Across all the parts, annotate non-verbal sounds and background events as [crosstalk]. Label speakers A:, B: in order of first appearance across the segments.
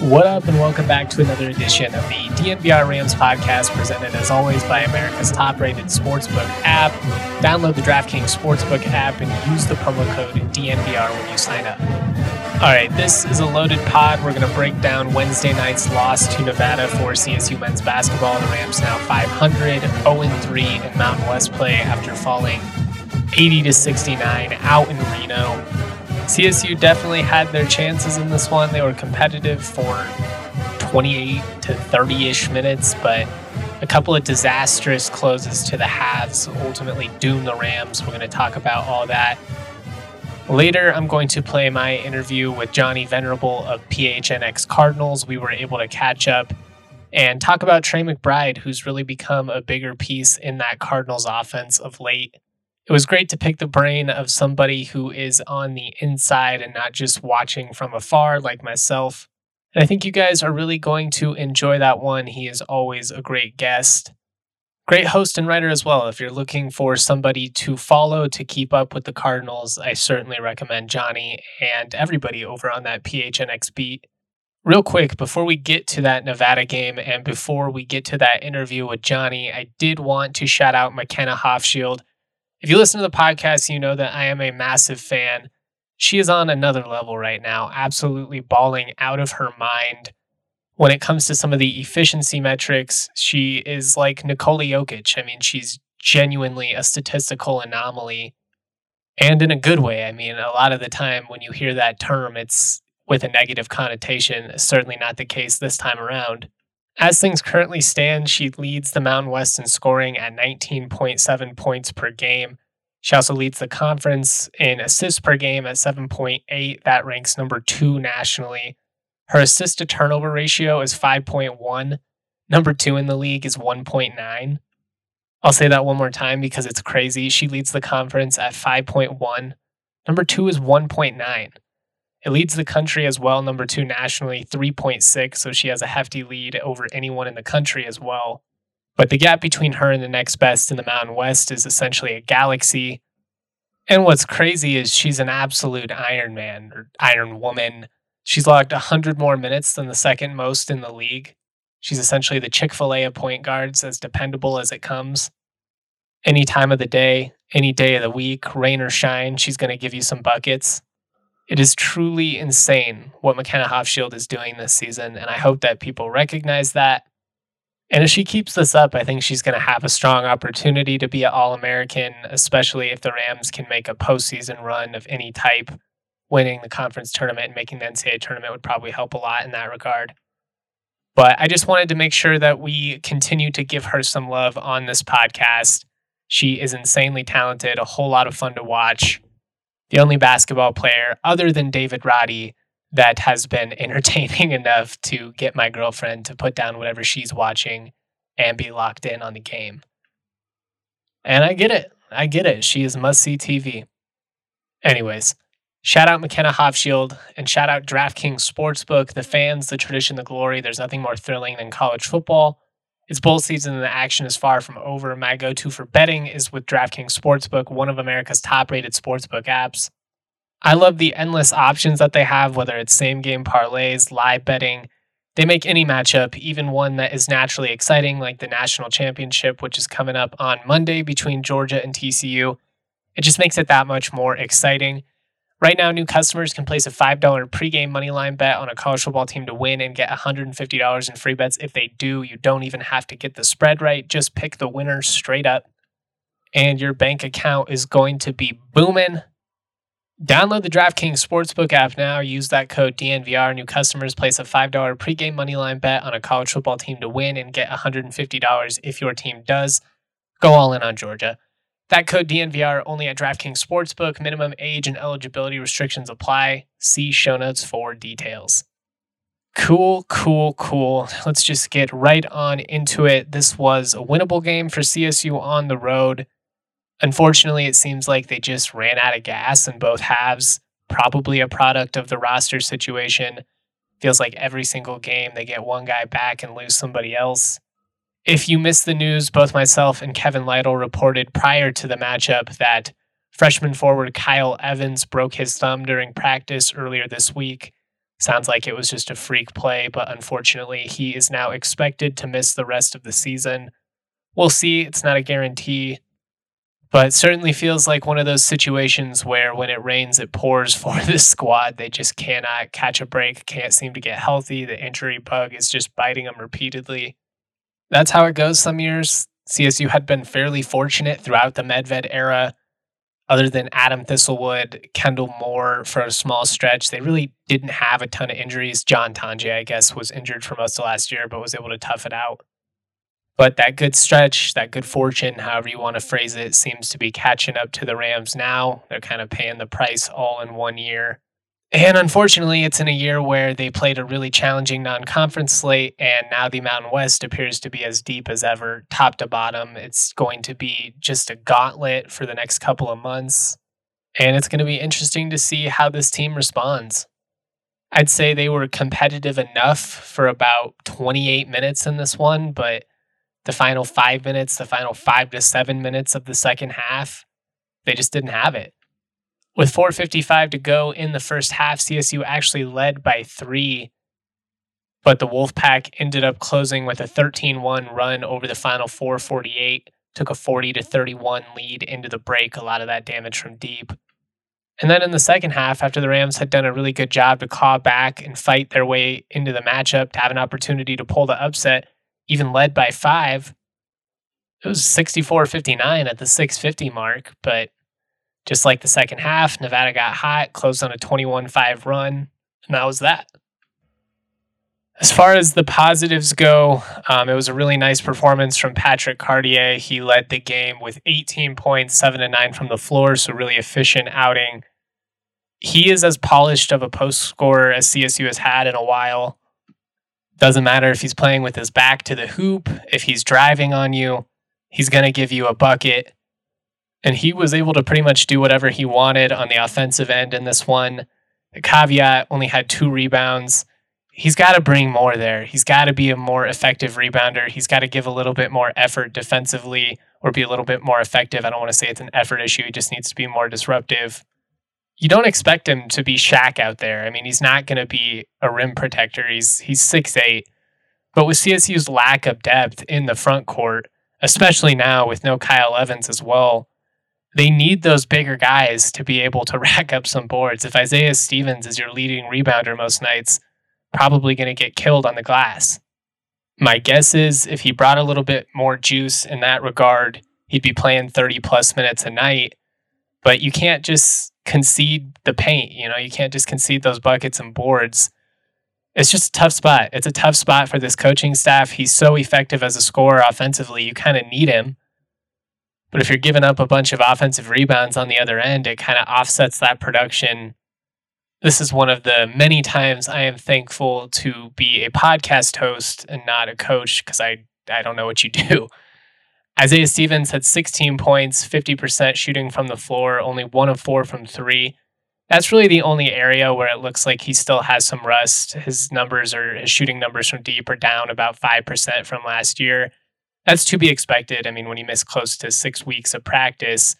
A: What up, and welcome back to another edition of the DNVR Rams podcast, presented as always by America's top rated sportsbook app. Download the DraftKings Sportsbook app and use the promo code DNVR when you sign up. All right, this is a loaded pod. We're going to break down Wednesday night's loss to Nevada for CSU men's basketball. The Rams now 500, 0 3 in Mountain West play after falling 80 to 69 out in Reno. CSU definitely had their chances in this one. They were competitive for 28 to 30 ish minutes, but a couple of disastrous closes to the halves ultimately doomed the Rams. We're going to talk about all that. Later, I'm going to play my interview with Johnny Venerable of PHNX Cardinals. We were able to catch up and talk about Trey McBride, who's really become a bigger piece in that Cardinals offense of late it was great to pick the brain of somebody who is on the inside and not just watching from afar like myself. And I think you guys are really going to enjoy that one. He is always a great guest. Great host and writer as well. If you're looking for somebody to follow to keep up with the Cardinals, I certainly recommend Johnny and everybody over on that PHNX beat. Real quick, before we get to that Nevada game and before we get to that interview with Johnny, I did want to shout out McKenna Hofschild if you listen to the podcast, you know that I am a massive fan. She is on another level right now, absolutely balling out of her mind. When it comes to some of the efficiency metrics, she is like Nikola Jokic. I mean, she's genuinely a statistical anomaly and in a good way. I mean, a lot of the time when you hear that term, it's with a negative connotation. Certainly not the case this time around. As things currently stand, she leads the Mountain West in scoring at 19.7 points per game. She also leads the conference in assists per game at 7.8. That ranks number two nationally. Her assist to turnover ratio is 5.1. Number two in the league is 1.9. I'll say that one more time because it's crazy. She leads the conference at 5.1. Number two is 1.9. It leads the country as well, number two nationally, 3.6. So she has a hefty lead over anyone in the country as well. But the gap between her and the next best in the Mountain West is essentially a galaxy. And what's crazy is she's an absolute Iron Man or Iron Woman. She's logged 100 more minutes than the second most in the league. She's essentially the Chick fil A of point guards, as dependable as it comes. Any time of the day, any day of the week, rain or shine, she's going to give you some buckets. It is truly insane what McKenna Hofschild is doing this season, and I hope that people recognize that. And if she keeps this up, I think she's going to have a strong opportunity to be an All American, especially if the Rams can make a postseason run of any type. Winning the conference tournament and making the NCAA tournament would probably help a lot in that regard. But I just wanted to make sure that we continue to give her some love on this podcast. She is insanely talented, a whole lot of fun to watch the only basketball player other than David Roddy that has been [laughs] entertaining enough to get my girlfriend to put down whatever she's watching and be locked in on the game. And I get it. I get it. She is must see TV. Anyways, shout out McKenna Hofschild and shout out DraftKings Sportsbook, the fans, the tradition, the glory. There's nothing more thrilling than college football. It's bowl season and the action is far from over. My go to for betting is with DraftKings Sportsbook, one of America's top rated sportsbook apps. I love the endless options that they have, whether it's same game parlays, live betting. They make any matchup, even one that is naturally exciting, like the national championship, which is coming up on Monday between Georgia and TCU, It just makes it that much more exciting. Right now, new customers can place a $5 pregame moneyline bet on a college football team to win and get $150 in free bets. If they do, you don't even have to get the spread right. Just pick the winner straight up, and your bank account is going to be booming. Download the DraftKings Sportsbook app now. Use that code DNVR. New customers place a $5 pregame moneyline bet on a college football team to win and get $150 if your team does. Go all in on Georgia. That code DNVR only at DraftKings Sportsbook. Minimum age and eligibility restrictions apply. See show notes for details. Cool, cool, cool. Let's just get right on into it. This was a winnable game for CSU on the road. Unfortunately, it seems like they just ran out of gas in both halves. Probably a product of the roster situation. Feels like every single game they get one guy back and lose somebody else. If you missed the news, both myself and Kevin Lytle reported prior to the matchup that freshman forward Kyle Evans broke his thumb during practice earlier this week. Sounds like it was just a freak play, but unfortunately, he is now expected to miss the rest of the season. We'll see. It's not a guarantee, but it certainly feels like one of those situations where when it rains, it pours [laughs] for this squad. They just cannot catch a break, can't seem to get healthy. The injury bug is just biting them repeatedly that's how it goes some years. CSU had been fairly fortunate throughout the Medved era. Other than Adam Thistlewood, Kendle Moore for a small stretch, they really didn't have a ton of injuries. John Tonje, I guess, was injured for most of last year, but was able to tough it out. But that good stretch, that good fortune, however you want to phrase it, seems to be catching up to the Rams now. They're kind of paying the price all in one year. And unfortunately, it's in a year where they played a really challenging non conference slate, and now the Mountain West appears to be as deep as ever, top to bottom. It's going to be just a gauntlet for the next couple of months. And it's going to be interesting to see how this team responds. I'd say they were competitive enough for about 28 minutes in this one, but the final five minutes, the final five to seven minutes of the second half, they just didn't have it. With 4.55 to go in the first half, CSU actually led by three, but the Wolfpack ended up closing with a 13 1 run over the final 448, took a 40 to 31 lead into the break, a lot of that damage from deep. And then in the second half, after the Rams had done a really good job to claw back and fight their way into the matchup to have an opportunity to pull the upset, even led by five, it was 64 59 at the 650 mark, but just like the second half, Nevada got hot, closed on a 21 5 run, and that was that. As far as the positives go, um, it was a really nice performance from Patrick Cartier. He led the game with 18 points, 7 to 9 from the floor, so really efficient outing. He is as polished of a post scorer as CSU has had in a while. Doesn't matter if he's playing with his back to the hoop, if he's driving on you, he's going to give you a bucket and he was able to pretty much do whatever he wanted on the offensive end in this one. The caveat only had two rebounds. He's got to bring more there. He's got to be a more effective rebounder. He's got to give a little bit more effort defensively or be a little bit more effective. I don't want to say it's an effort issue. He just needs to be more disruptive. You don't expect him to be Shaq out there. I mean, he's not going to be a rim protector. He's he's six eight, but with CSU's lack of depth in the front court, especially now with no Kyle Evans as well, they need those bigger guys to be able to [laughs] rack up some boards. If Isaiah Stevens is your leading rebounder most nights, probably going to get killed on the glass. My guess is if he brought a little bit more juice in that regard, he'd be playing 30 plus minutes a night. But you can't just concede the paint. You know, you can't just concede those buckets and boards. It's just a tough spot. It's a tough spot for this coaching staff. He's so effective as a scorer offensively. You kind of need him. But if you're giving up a bunch of offensive rebounds on the other end, it kind of offsets that production. This is one of the many times I am thankful to be a podcast host and not a coach because I, I don't know what you [laughs] do. Isaiah Stevens had 16 points, 50% shooting from the floor, only one of four from three. That's really the only area where it looks like he still has some rust. His numbers or his shooting numbers from deep are down about 5% from last year that's to be expected. I mean, when you miss close to six weeks of practice,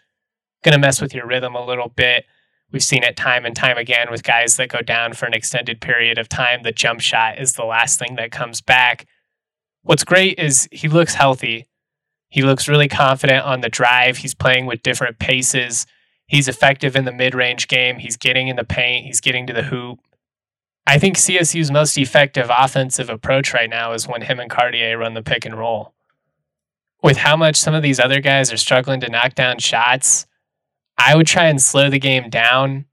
A: going to mess with your rhythm a little bit. We've seen it time and time again with guys that go down for an extended period of time. The jump shot is the last thing that comes back. What's great is he looks healthy. He looks really confident on the drive. He's playing with different paces. He's effective in the mid range game. He's getting in the paint. He's getting to the hoop. I think CSU's most effective offensive approach right now is when him and Cartier run the pick and roll. With how much some of these other guys are struggling to knock down shots, I would try and slow the game down.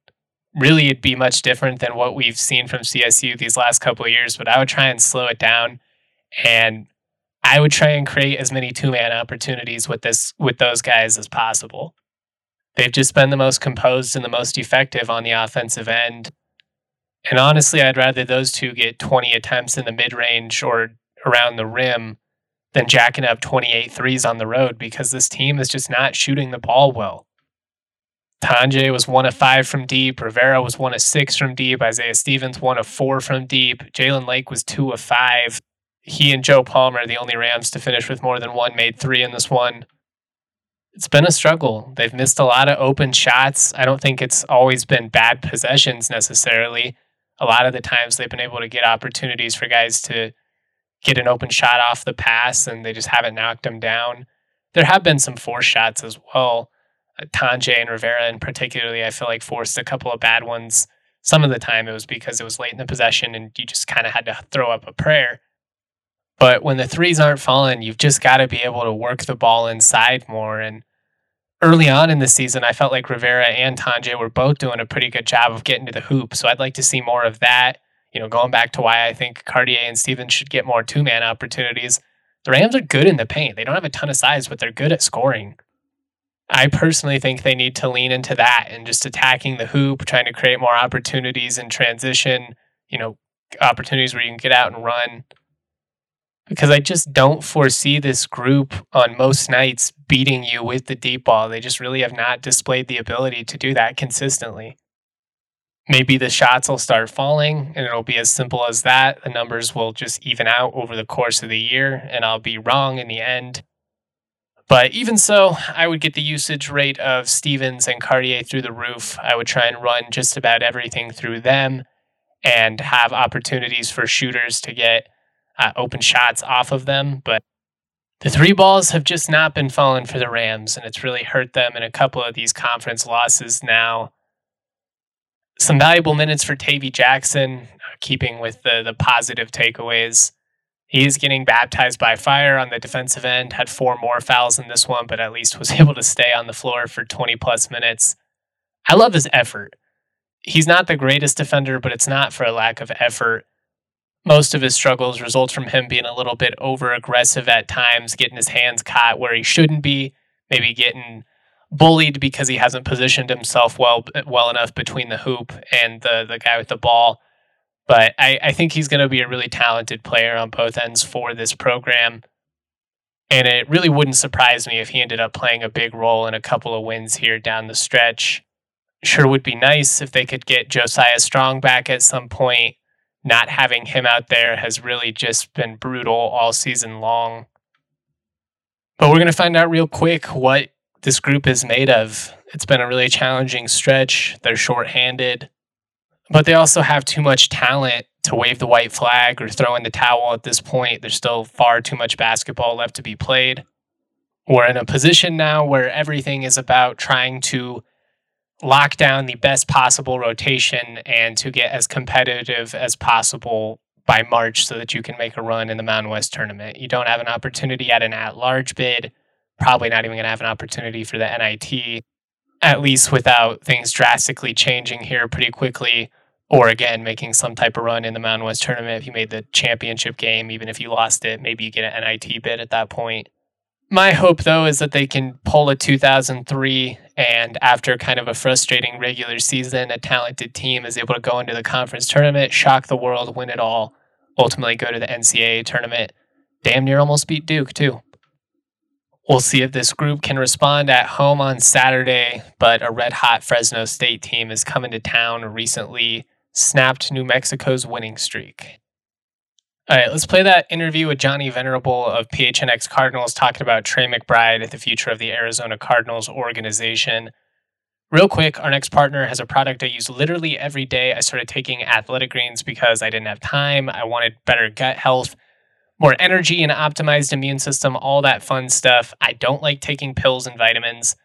A: Really, it'd be much different than what we've seen from CSU these last couple of years, but I would try and slow it down and I would try and create as many two man opportunities with this with those guys as possible. They've just been the most composed and the most effective on the offensive end. And honestly, I'd rather those two get 20 attempts in the mid range or around the rim than jacking up 28 threes on the road because this team is just not shooting the ball well. Tonje was one of five from deep. Rivera was one of six from deep. Isaiah Stevens one of four from deep. Jalen Lake was two of five. He and Joe Palmer, the only Rams to finish with more than one, made three in this one it's been a struggle. They've missed a lot of open shots. I don't think it's always been bad possessions necessarily. A lot of the times they've been able to get opportunities for guys to get an open shot off the pass and they just haven't knocked them down. There have been some forced shots as well. Uh, Tonje and Rivera, and particularly, I feel like forced a couple of bad ones. Some of the time it was because it was late in the possession and you just kind of had to throw up a prayer. But when the threes aren't falling, you've just got to be able to work the ball inside more. And early on in the season, I felt like Rivera and Tonje were both doing a pretty good job of getting to the hoop. So I'd like to see more of that. You know, going back to why I think Cartier and Stevens should get more two man opportunities. The Rams are good in the paint. They don't have a ton of size, but they're good at scoring. I personally think they need to lean into that and just attacking the hoop, trying to create more opportunities in transition, you know, opportunities where you can get out and run because I just don't foresee this group on most nights beating you with the deep ball. They just really have not displayed the ability to do that consistently. Maybe the shots will start falling and it'll be as simple as that. The numbers will just even out over the course of the year and I'll be wrong in the end. But even so, I would get the usage rate of Stevens and Cartier through the roof. I would try and run just about everything through them and have opportunities for shooters to get uh, open shots off of them. But the three balls have just not been falling for the Rams, and it's really hurt them in a couple of these conference losses now. Some valuable minutes for Tavy Jackson, uh, keeping with the, the positive takeaways. He is getting baptized by fire on the defensive end, had four more fouls in this one, but at least was [laughs] able to stay on the floor for 20 plus minutes. I love his effort. He's not the greatest defender, but it's not for a lack of effort most of his struggles result from him being a little bit over aggressive at times, getting his hands caught where he shouldn't be, maybe getting bullied because he hasn't positioned himself well well enough between the hoop and the the guy with the ball. But I, I think he's going to be a really talented player on both ends for this program. And it really wouldn't surprise me if he ended up playing a big role in a couple of wins here down the stretch. Sure would be nice if they could get Josiah Strong back at some point not having him out there has really just been brutal all season long. But we're going to find out real quick what this group is made of. It's been a really challenging stretch. They're shorthanded, but they also have too much talent to wave the white flag or throw in the towel at this point. There's still far too much basketball left to be played. We're in a position now where everything is about trying to lock down the best possible rotation and to get as competitive as possible by March so that you can make a run in the Mountain West tournament. You don't have an opportunity at an at large bid, probably not even going to have an opportunity for the NIT, at least without things drastically changing here pretty quickly. Or again, making some type of run in the Mountain West tournament. If you made the championship game, even if you lost it, maybe you get an NIT bid at that point. My hope, though, is that they can pull a 2003 and after kind of a frustrating regular season, a talented team is able to go into the conference tournament, shock the world, win it all, ultimately go to the NCAA tournament. Damn near almost beat Duke, too. We'll see if this group can respond at home on Saturday, but a red hot Fresno State team is coming to town recently, snapped New Mexico's winning streak. All right, let's play that interview with Johnny Venerable of PHNX Cardinals talking about Trey McBride, at the future of the Arizona Cardinals organization. Real quick, our next partner has a product I use literally every day. I started taking athletic greens because I didn't have time. I wanted better gut health, more energy, and optimized immune system, all that fun stuff. I don't like taking pills and vitamins.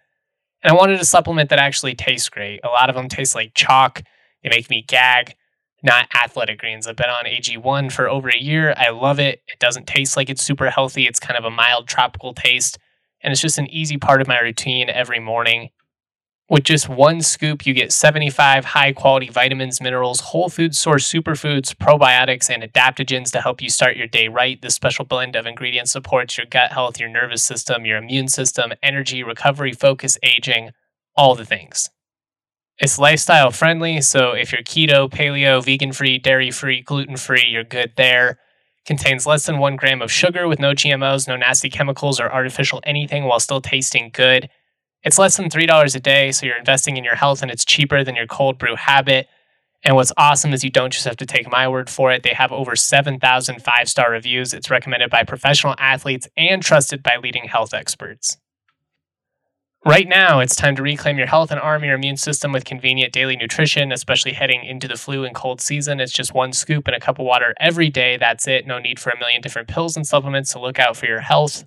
A: And I wanted a supplement that actually tastes great. A lot of them taste like chalk. They make me gag, not athletic greens. I've been on AG1 for over a year. I love it. It doesn't taste like it's super healthy. It's kind of a mild tropical taste. And it's just an easy part of my routine every morning. With just one scoop, you get 75 high quality vitamins, minerals, whole food source superfoods, probiotics, and adaptogens to help you start your day right. This special blend of ingredients supports your gut health, your nervous system, your immune system, energy, recovery, focus, aging, all the things. It's lifestyle friendly, so if you're keto, paleo, vegan free, dairy free, gluten free, you're good there. Contains less than one gram of sugar with no GMOs, no nasty chemicals, or artificial anything while still tasting good. It's less than $3 a day, so you're investing in your health and it's cheaper than your cold brew habit. And what's awesome is you don't just have to take my word for it. They have over 7,000 five star reviews. It's recommended by professional athletes and trusted by leading health experts. Right now, it's time to reclaim your health and arm your immune system with convenient daily nutrition, especially heading into the flu and cold season. It's just one scoop and a cup of water every day. That's it. No need for a million different pills and supplements to look out for your health.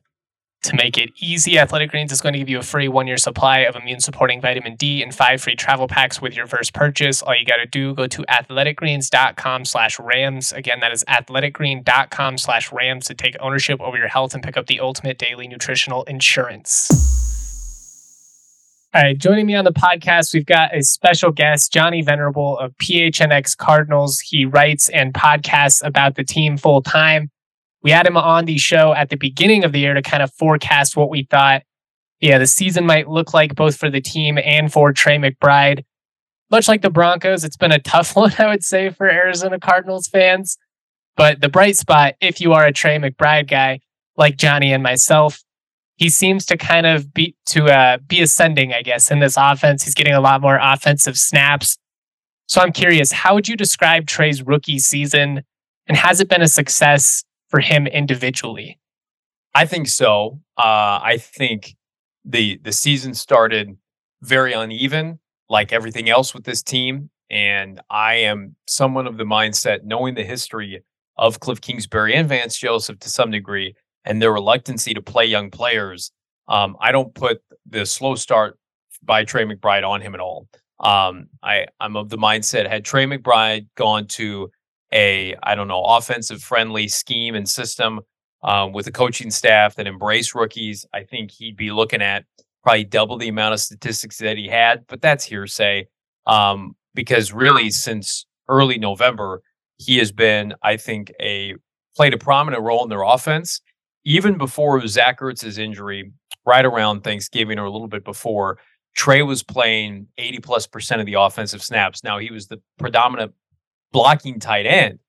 A: To make it easy, Athletic Greens is going to give you a free one year supply of immune supporting vitamin D and five free travel packs with your first purchase. All you got to do, go to athleticgreens.com slash rams. Again, that is athleticgreen.com slash rams to take ownership over your health and pick up the ultimate daily nutritional insurance. All right, joining me on the podcast, we've got a special guest, Johnny Venerable of PHNX Cardinals. He writes and podcasts about the team full time. We had him on the show at the beginning of the year to kind of forecast what we thought, yeah, the season might look like both for the team and for Trey McBride. Much like the Broncos, it's been a tough [laughs] one, I would say, for Arizona Cardinals fans. But the bright spot, if you are a Trey McBride guy, like Johnny and myself, he seems to kind of be to uh, be ascending, I guess, in this offense. He's getting a lot more offensive snaps. So I'm curious, how would you describe Trey's rookie season? And has it been a success for him individually?
B: I think so. Uh, I think the the season started very uneven, like everything else with this team. And I am someone of the mindset, knowing the history of Cliff Kingsbury and Vance Joseph to some degree, and their reluctancy to play young players. Um, I don't put the slow start by Trey McBride on him at all. Um, I, I'm of the mindset had Trey McBride gone to a I don't know offensive friendly scheme and system um, with a coaching staff that embrace rookies, I think he'd be looking at probably double the amount of statistics that he had. But that's hearsay um, because really since early November he has been I think a played a prominent role in their offense even before Zach Ertz's injury, right around Thanksgiving or a little bit before. Trey was playing 80 plus percent of the offensive snaps. Now he was the predominant blocking tight end.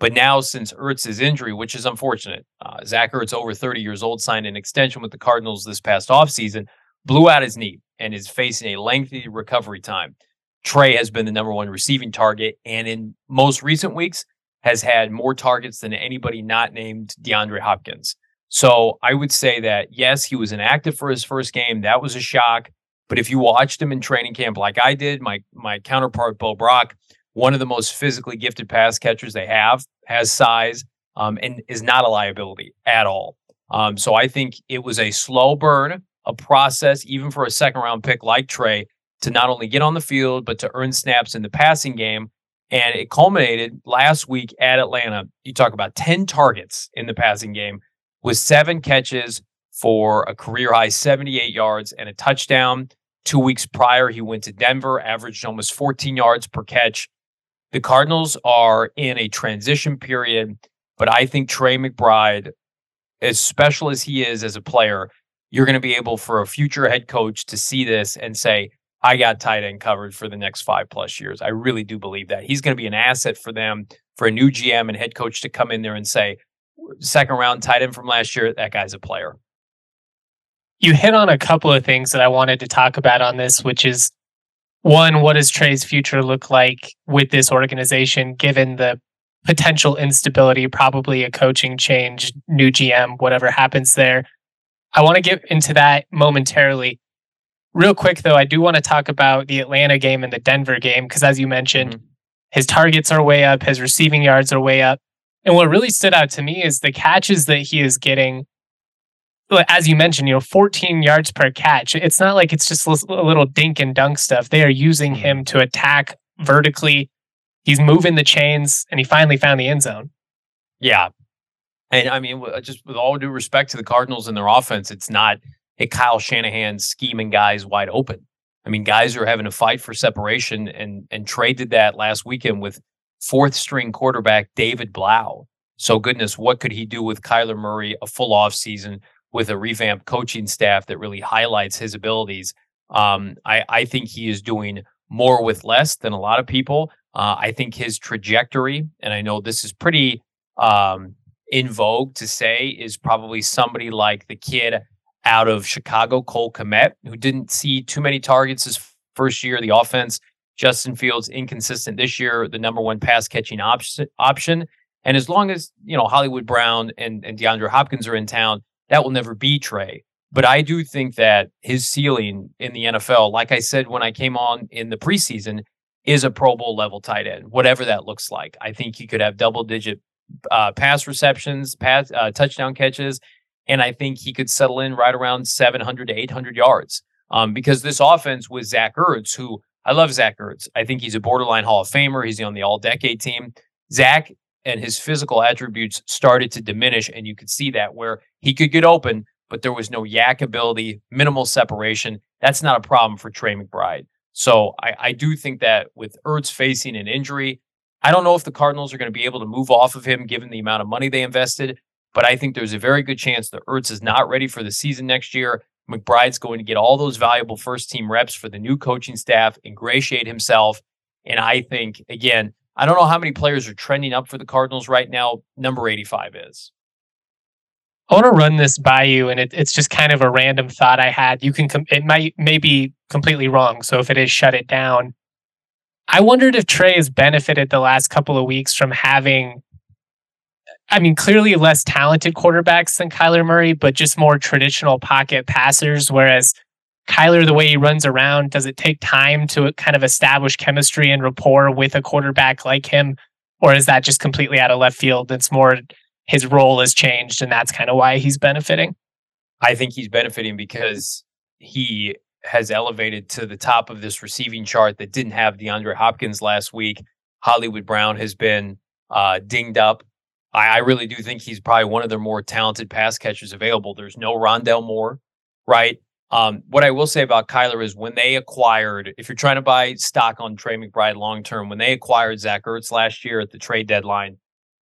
B: But now, since Ertz's injury, which is unfortunate, uh, Zach Ertz, over 30 years old, signed an extension with the Cardinals this past offseason, blew out his knee, and is facing a lengthy recovery time. Trey has been the number one receiving target, and in most recent weeks, has had more targets than anybody not named DeAndre Hopkins. So I would say that, yes, he was inactive for his first game. That was a shock. But if you watched him in training camp like I did, my my counterpart, Bo Brack, one of the most physically gifted pass catchers they have, has size, um, and is not a liability at all. Um, so I think it was a slow burn, a process, even for a second round pick like Trey, to not only get on the field, but to earn snaps in the passing game. And it culminated last week at Atlanta. You talk about 10 targets in the passing game with seven catches for a career high 78 yards and a touchdown. Two weeks prior, he went to Denver, averaged almost 14 yards per catch. The Cardinals are in a transition period, but I think Trey McBride, as special as he is as a player, you're going to be able for a future head coach to see this and say, I got tight end covered for the next five plus years. I really do believe that. He's going to be an asset for them, for a new GM and head coach to come in there and say, second round tight end from last year, that guy's a player.
A: You hit on a couple of things that I wanted to talk about on this, which is one, what does Trey's future look like with this organization, given the potential instability, probably a coaching change, new GM, whatever happens there? I want to get into that momentarily. Real quick, though, I do want to talk about the Atlanta game and the Denver game, because as you mentioned, mm-hmm. his targets are way up, his receiving yards are way up. And what really stood out to me is the catches that he is getting as you mentioned, you know, 14 yards per catch. It's not like it's just a little dink and dunk stuff. They are using him to attack vertically. He's moving the chains, and he finally found the end zone.
B: Yeah, and I mean, just with all due respect to the Cardinals and their offense, it's not a Kyle Shanahan scheming guys wide open. I mean, guys are having to fight for separation, and and Trey did that last weekend with fourth string quarterback David Blough. So goodness, what could he do with Kyler Murray a full off season with a revamped coaching staff that really highlights his abilities? Um, I, I think he is doing more with less than a lot of people. Uh, I think his trajectory, and I know this is pretty um, in vogue to say, is probably somebody like the kid out of Chicago, Cole Kmet, who didn't see too many targets his first year. The offense, Justin Fields, inconsistent this year, the number one pass catching option. option. And as long as, you know, Hollywood Brown and, and DeAndre Hopkins are in town, that will never be Trey. But I do think that his ceiling in the NFL, like I said when I came on in the preseason, is a Pro Bowl level tight end, whatever that looks like. I think he could have double digit uh, pass receptions, pass uh, touchdown catches, and I think he could settle in right around 700 to 800 yards. Um, because this offense with Zach Ertz, who I love Zach Ertz. I think he's a borderline Hall of Famer. He's on the All Decade team. Zach and his physical attributes started to diminish, and you could see that where he could get open, but there was no YAC ability, minimal separation. That's not a problem for Trey McBride. So I, I do think that with Ertz facing an injury, I don't know if the Cardinals are going to be able to move off of him given the amount of money they invested, but I think there's a very good chance that Ertz is not ready for the season next year. McBride's going to get all those valuable first team reps for the new coaching staff, ingratiate himself. And I think, again, I don't know how many players are trending up for the Cardinals right now. Number 85 is.
A: I want to run this by you, and it, it's just kind of a random thought I had. You can, com- it might may be completely wrong. So if it is, shut it down. I wondered if Trey has benefited the last couple of weeks from having, I mean, clearly less talented quarterbacks than Kyler Murray, but just more traditional pocket passers. Whereas Kyler, the way he runs around, does it take time to kind of establish chemistry and rapport with a quarterback like him? Or is that just completely out of left field? It's more his role has changed and that's kind of why he's benefiting?
B: I think he's benefiting because he has elevated to the top of this receiving chart that didn't have DeAndre Hopkins last week. Hollywood Brown has been uh, dinged up. I, I, really do think he's probably one of their more talented pass catchers available. There's no Rondale Moore, right? Um, what I will say about Kyler is when they acquired, if you're trying to buy stock on Trey McBride long term, when they acquired Zach Ertz last year at the trade deadline,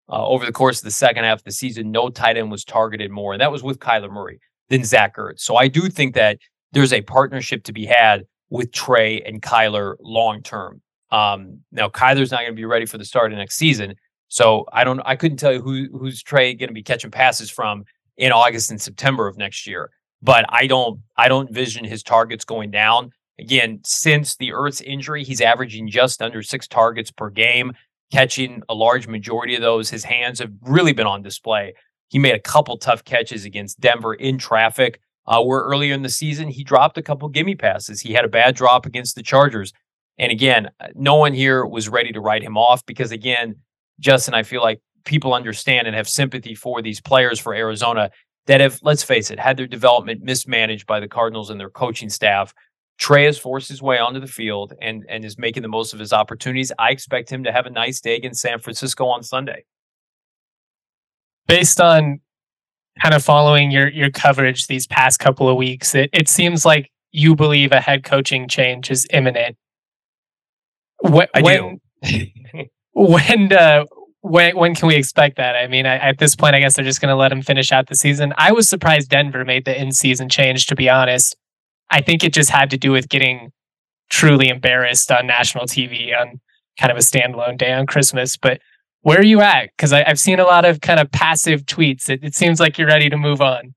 B: uh, over the course of the second half of the season, no tight end was targeted more, and that was with Kyler Murray than Zach Ertz. So I do think that there's a partnership to be had with Trey and Kyler long term. Um, now Kyler's not going to be ready for the start of next season, so I don't. I couldn't tell you who who's Trey going to be catching passes from in August and September of next year. But I don't. I don't vision his targets going down. Again, since the Ertz's injury, he's averaging just under six targets per game, catching a large majority of those. His hands have really been on display. He made a couple tough catches against Denver in traffic uh, where earlier in the season he dropped a couple gimme passes. He had a bad drop against the Chargers. And again, uh, no one here was ready to write him off because, again, Justin, I feel like people understand and have sympathy for these players for Arizona that have, let's face it, had their development mismanaged by the Cardinals and their coaching staff. Trey has forced his way onto the field and and is making the most of his opportunities. I expect him to have a nice day against San Francisco on Sunday.
A: Based on kind of following your your coverage these past couple of weeks, it, it seems like you believe a head coaching change is imminent.
B: When, I do.
A: when [laughs] uh, when when can we expect that? I mean, I, at this point, I guess they're just going to let him finish out the season. I was surprised Denver made the in season change. To be honest, I think it just had to do with getting truly embarrassed on national TV on kind of a standalone day on Christmas. But where are you at? Because I've seen a lot of kind of passive tweets. It, it seems like you're ready to move on.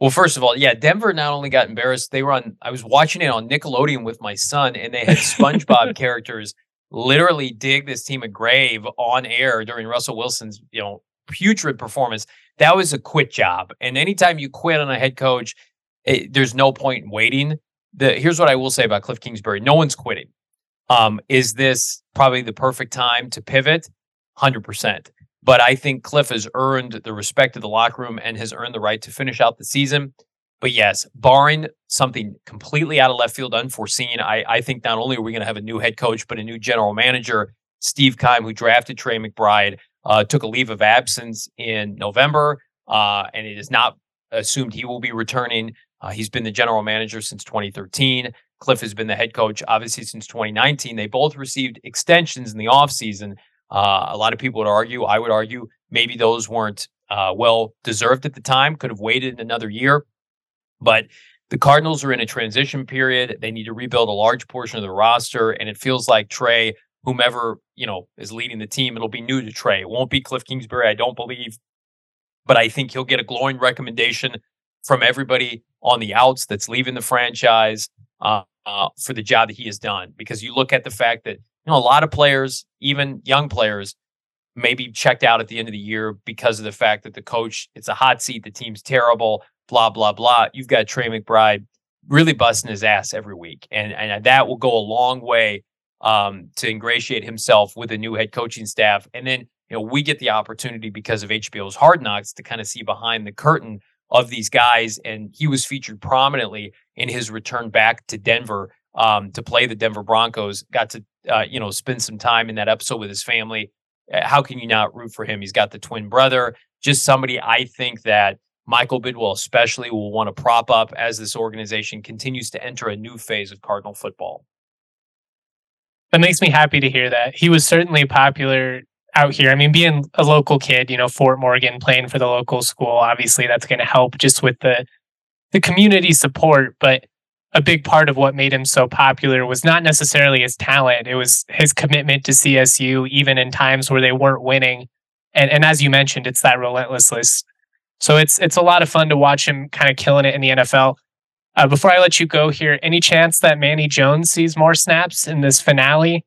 B: Well, first of all, yeah, Denver not only got embarrassed, they were on. I was watching it on Nickelodeon with my son, and they had [laughs] SpongeBob characters literally dig this team a grave on air during Russell Wilson's, you know, putrid performance. That was a quit job. And anytime you quit on a head coach, it, there's no point in waiting. The here's what I will say about Cliff Kingsbury: no one's quitting. Um, is this probably the perfect time to pivot? 100%. But I think Cliff has earned the respect of the locker room and has earned the right to finish out the season. But yes, barring something completely out of left field, unforeseen, I, I think not only are we going to have a new head coach, but a new general manager, Steve Keim, who drafted Trey McBride, uh, took a leave of absence in November, uh, and it is not assumed he will be returning. Uh, he's been the general manager since 2013. Cliff has been the head coach, obviously, since 2019. They both received extensions in the offseason. Uh, a lot of people would argue, I would argue, maybe those weren't uh, well deserved at the time, could have waited another year. But the Cardinals are in a transition period. They need to rebuild a large portion of the roster. And it feels like Trey, whomever, you know, is leading the team, it'll be new to Trey. It won't be Cliff Kingsbury, I don't believe. But I think he'll get a glowing recommendation from everybody on the outs that's leaving the franchise uh, uh, for the job that he has done. Because you look at the fact that you know a lot of players, even young players, maybe checked out at the end of the year because of the fact that the coach it's a hot seat, the team's terrible, blah blah blah. You've got Trey McBride really busting his ass every week, and and that will go a long way um, to ingratiate himself with a new head coaching staff. And then you know we get the opportunity because of HBO's Hard Knocks to kind of see behind the curtain of these guys. And he was featured prominently in his return back to Denver um, to play the Denver Broncos. Got to uh, you know spend some time in that episode with his family. Uh, how can you not root for him? He's got the twin brother. Just somebody I think that Michael Bidwill, especially will want to prop up as this organization continues to enter a new phase of Cardinal football.
A: That makes me happy to hear that. He was certainly popular out here. I mean, being a local kid, you know, Fort Morgan, playing for the local school, obviously that's going to help just with the the community support. But a big part of what made him so popular was not necessarily his talent; it was his commitment to CSU, even in times where they weren't winning. And and as you mentioned, it's that relentlessness. So it's it's a lot of fun to watch him kind of killing it in the NFL. Uh, before I let you go here, any chance that Manny Jones sees more snaps in this finale?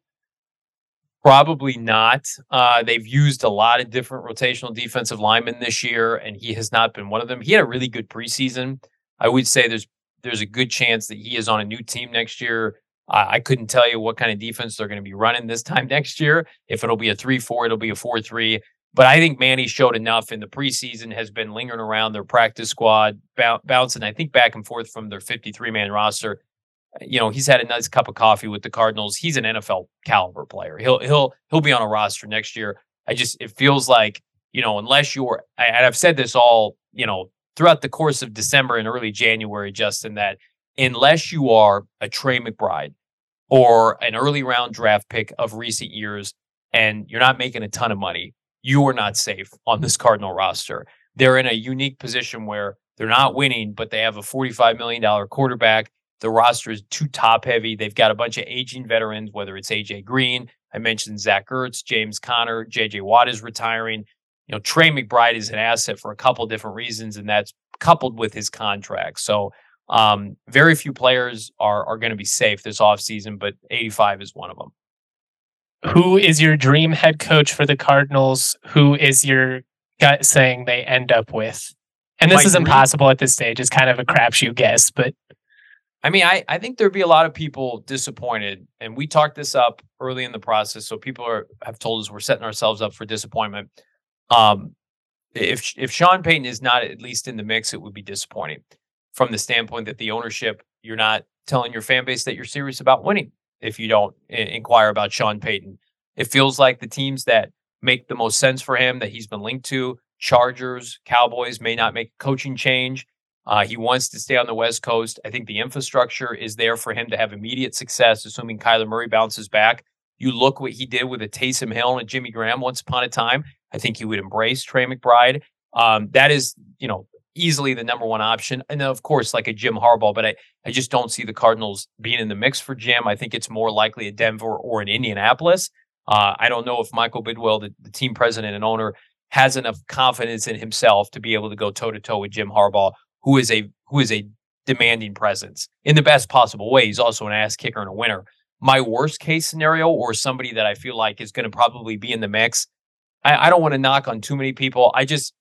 B: Probably not. Uh, they've used a lot of different rotational defensive linemen this year, and he has not been one of them. He had a really good preseason. I would say there's there's a good chance that he is on a new team next year. I couldn't tell you what kind of defense they're going to be running this [laughs] time next year. If it'll be a three-four, it'll be a four-three. But I think Manny showed enough in the preseason, has been lingering around their practice squad, bouncing, I think, back and forth from their 53 man roster you know, he's had a nice cup of coffee with the Cardinals. He's an NFL caliber player. He'll he'll he'll be on a roster next year. I just it feels like you know unless you're and I've said this all you know throughout the course of December and early January, Justin, that unless you are a Trey McBride or an early round draft pick of recent years and you're not making a ton of money, you are not safe on this Cardinal roster. They're in a unique position where they're not winning, but they have a $45 million quarterback the roster is too top heavy. They've got a bunch of aging veterans, whether it's AJ Green, I mentioned Zach Ertz, James Conner, JJ Watt is retiring. You know, Trey McBride is an asset for a couple different reasons, and that's coupled with his contract. So um, very few players are are going to be safe this offseason, but 85 is one of them.
A: Who is your dream head coach for the Cardinals? Who is your gut saying they end up with? And this is impossible at this stage. It's kind of a crapshoot guess, but
B: I mean, I, I think there'd be a lot of people disappointed, and we talked this up early in the process, so people are have told us we're setting ourselves up for disappointment. Um, if if Sean Payton is not at least in the mix, it would be disappointing from the standpoint that the ownership you're not telling your fan base that you're serious about winning if you don't inquire about Sean Payton. It feels like the teams that make the most sense for him that he's been linked to, Chargers, Cowboys, may not make a coaching change. Uh, he wants to stay on the West Coast. I think the infrastructure is there for him to have immediate success, assuming Kyler Murray bounces back. You look what he did with a Taysom Hill and Jimmy Graham once upon a time. I think he would embrace Trey McBride. Um, that is, you know, easily the number one option. And then, of course, like a Jim Harbaugh, but I, I just don't see the Cardinals being in the mix for Jim. I think it's more likely a Denver or an Indianapolis. Uh, I don't know if Michael Bidwill, the, the team president and owner, has enough confidence in himself to be able to go toe to toe with Jim Harbaugh who is a who is a demanding presence in the best possible way. He's also an ass kicker and a winner. My worst case scenario, or somebody that I feel like is going to probably be in the mix. I, I don't want to knock on too many people. I just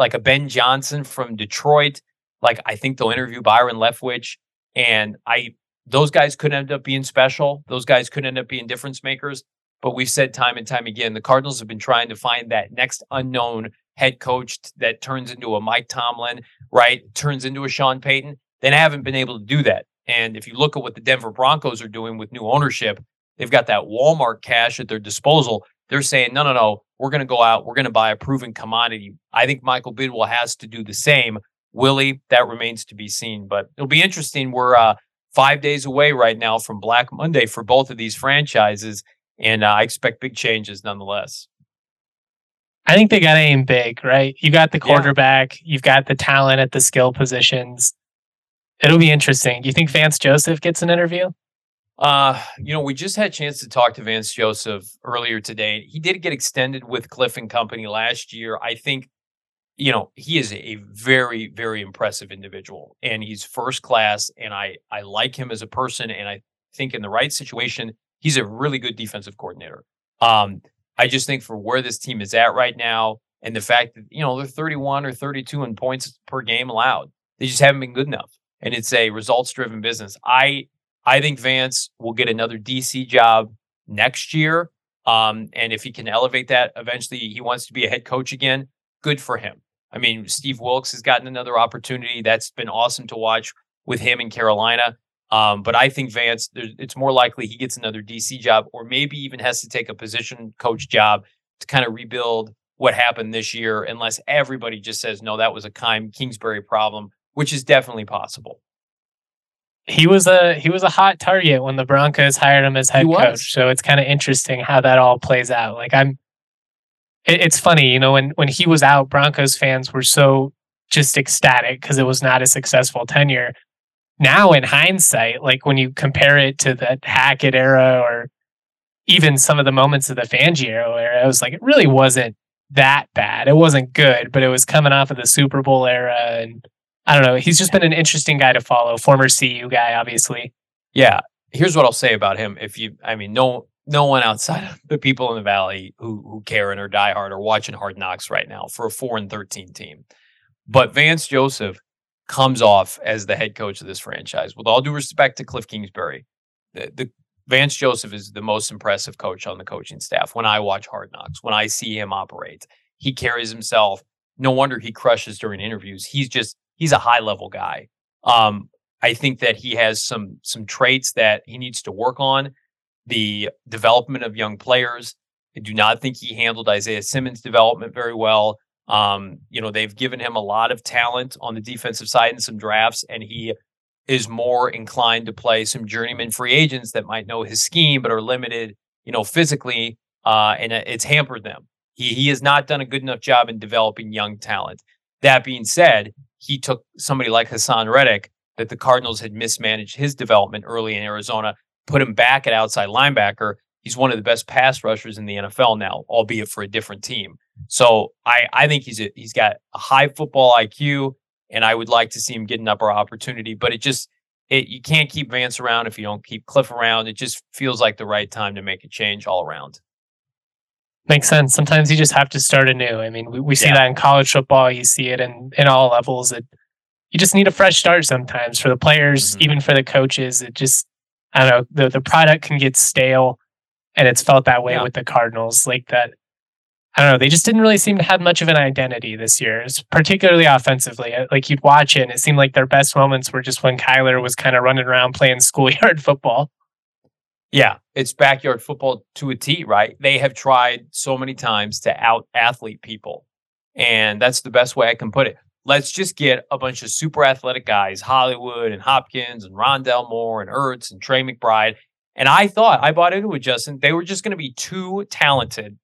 B: like a Ben Johnson from Detroit. Like I think they'll interview Byron Leftwich, and I those guys could end up being special. Those guys could end up being difference makers. but we've said time and time again the Cardinals have been trying to find that next unknown head coach that turns into a Mike Tomlin, right? Turns into a Sean Payton. They haven't been able to do that. And if you look at what the Denver Broncos are doing with new ownership, they've got that Walmart cash at their disposal. They're saying, no, no, no, we're going to go out, we're going to buy a proven commodity. I think Michael Bidwill has to do the same. Willie, that remains to be seen. But it'll be interesting. We're uh, five days away right now from Black Monday for both of these franchises. And uh, I expect big changes nonetheless.
A: I think they got to aim big, right? You got the quarterback, yeah. you've got the talent at the skill positions. It'll be interesting. Do you think Vance Joseph gets an interview?
B: Uh, you know, we just had a chance to talk to Vance Joseph earlier today. He did get extended with Kliff and Company last year. I think, you know, he is a very, very impressive individual and he's first class. And I I like him as a person. And I think in the right situation, he's a really good defensive coordinator. Um, I just think for where this team is at right now and the fact that, you know, they're 31 or 32 in points per game allowed. They just haven't been good enough. And it's a results driven business. I I think Vance will get another DC job next year. Um, and if he can elevate that, eventually he wants to be a head coach again. Good for him. I mean, Steve Wilks has gotten another opportunity. That's been awesome to watch with him in Carolina. Um, but I think Vance, it's more likely he gets another DC job, or maybe even has to take a position coach job to kind of rebuild what happened this year, unless everybody just says no, that was a Keim Kingsbury problem, which is definitely possible
A: he was a he was a hot target when the Broncos hired him as head coach. So it's kind of interesting how that all plays out. Like I'm, it, it's funny, you know, when when he was out, Broncos fans were so just ecstatic because it was not a successful tenure. Now, in hindsight, like when you compare it to the Hackett era or even some of the moments of the Fangio era, I was like, it really wasn't that bad. It wasn't good, but it was coming off of the Super Bowl era and I don't know. He's just been an interesting guy to follow. Former CU guy, obviously.
B: Yeah. Here's what I'll say about him. If you, I mean, no, no one outside of the people in the valley who who care and are diehard are watching Hard Knocks right now for a four and thirteen team. But Vance Joseph comes off as the head coach of this franchise. With all due respect to Kliff Kingsbury, the, the Vance Joseph is the most impressive coach on the coaching staff. When I watch Hard Knocks, when I see him operate, he carries himself. No wonder he crushes during interviews. He's just he's a high level guy. Um, I think that he has some some traits that he needs to work on. The development of young players. I do not think he handled Isaiah Simmons' development very well. Um, you know, they've given him a lot of talent on the defensive side in some drafts, and he is more inclined to play some journeyman free agents that might know his scheme but are limited, you know, physically, uh, and it's hampered them. He he has not done a good enough job in developing young talent. That being said, he took somebody like Haason Reddick that the Cardinals had mismanaged his development early in Arizona, put him back at outside linebacker. He's one of the best pass rushers in the NFL now, albeit for a different team. So I, I think he's a, he's got a high football IQ, and I would like to see him get an upper opportunity. But it just it, you can't keep Vance around if you don't keep Kliff around. It just feels like the right time to make a change all around.
A: Makes sense. Sometimes you just have to start anew. I mean, we, we see yeah. that in college football. You see it in, in all levels. It, you just need a fresh start sometimes for the players, mm-hmm. even for the coaches. It just, I don't know, the, the product can get stale. And it's felt that way yeah. with the Cardinals. Like that, I don't know, they just didn't really seem to have much of an identity this year, particularly offensively. Uh, like you'd watch it and it seemed like their best moments were just when Kyler was kind of running around playing schoolyard [laughs] football.
B: Yeah, it's backyard football to a T, right? They have tried so many times to out athlete people. And that's the best way I can put it. Let's just get a bunch of super athletic guys, Hollywood and Hopkins and Rondale Moore and Ertz and Trey McBride. And I thought, I bought into it, Justin. They were just going to be too talented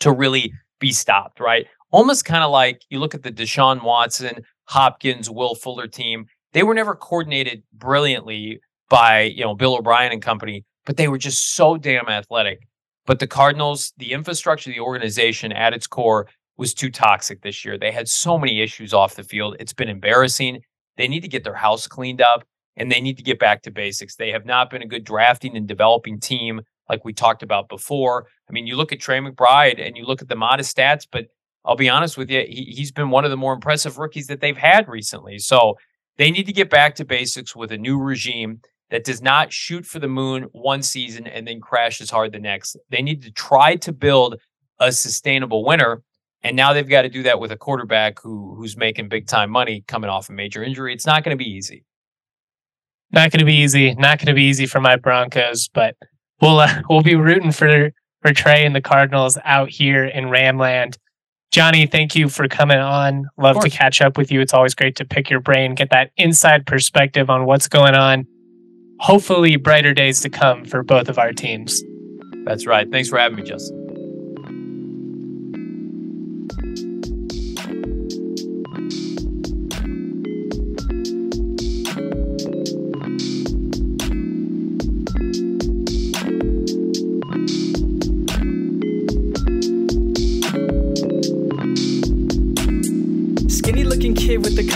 B: to really be stopped, right? Almost kind of like you look at the Deshaun Watson, Hopkins, Will Fuller team. They were never coordinated brilliantly by, you know, Bill O'Brien and company but they were just so damn athletic. But the Cardinals, the infrastructure, the organization at its core was too toxic this year. They had so many issues off the field. It's been embarrassing. They need to get their house cleaned up and they need to get back to basics. They have not been a good drafting and developing team like we talked about before. I mean, you look at Trey McBride and you look at the modest stats, but I'll be honest with you, he, he's been one of the more impressive rookies that they've had recently. So they need to get back to basics with a new regime that does not shoot for the moon one season and then crashes hard the next. They need to try to build a sustainable winner. And now they've got to do that with a quarterback who who's making big time money coming off a major injury. It's not going to be easy.
A: Not going to be easy. Not going to be easy for my Broncos, but we'll uh, [laughs] we'll be rooting for for Trey and the Cardinals out here in Ramland. Johnny, thank you for coming on. Love to catch up with you. It's always great to pick your brain, get that inside perspective on what's going on. Hopefully, brighter days to come for both of our teams.
B: That's right. Thanks for having me, Justin.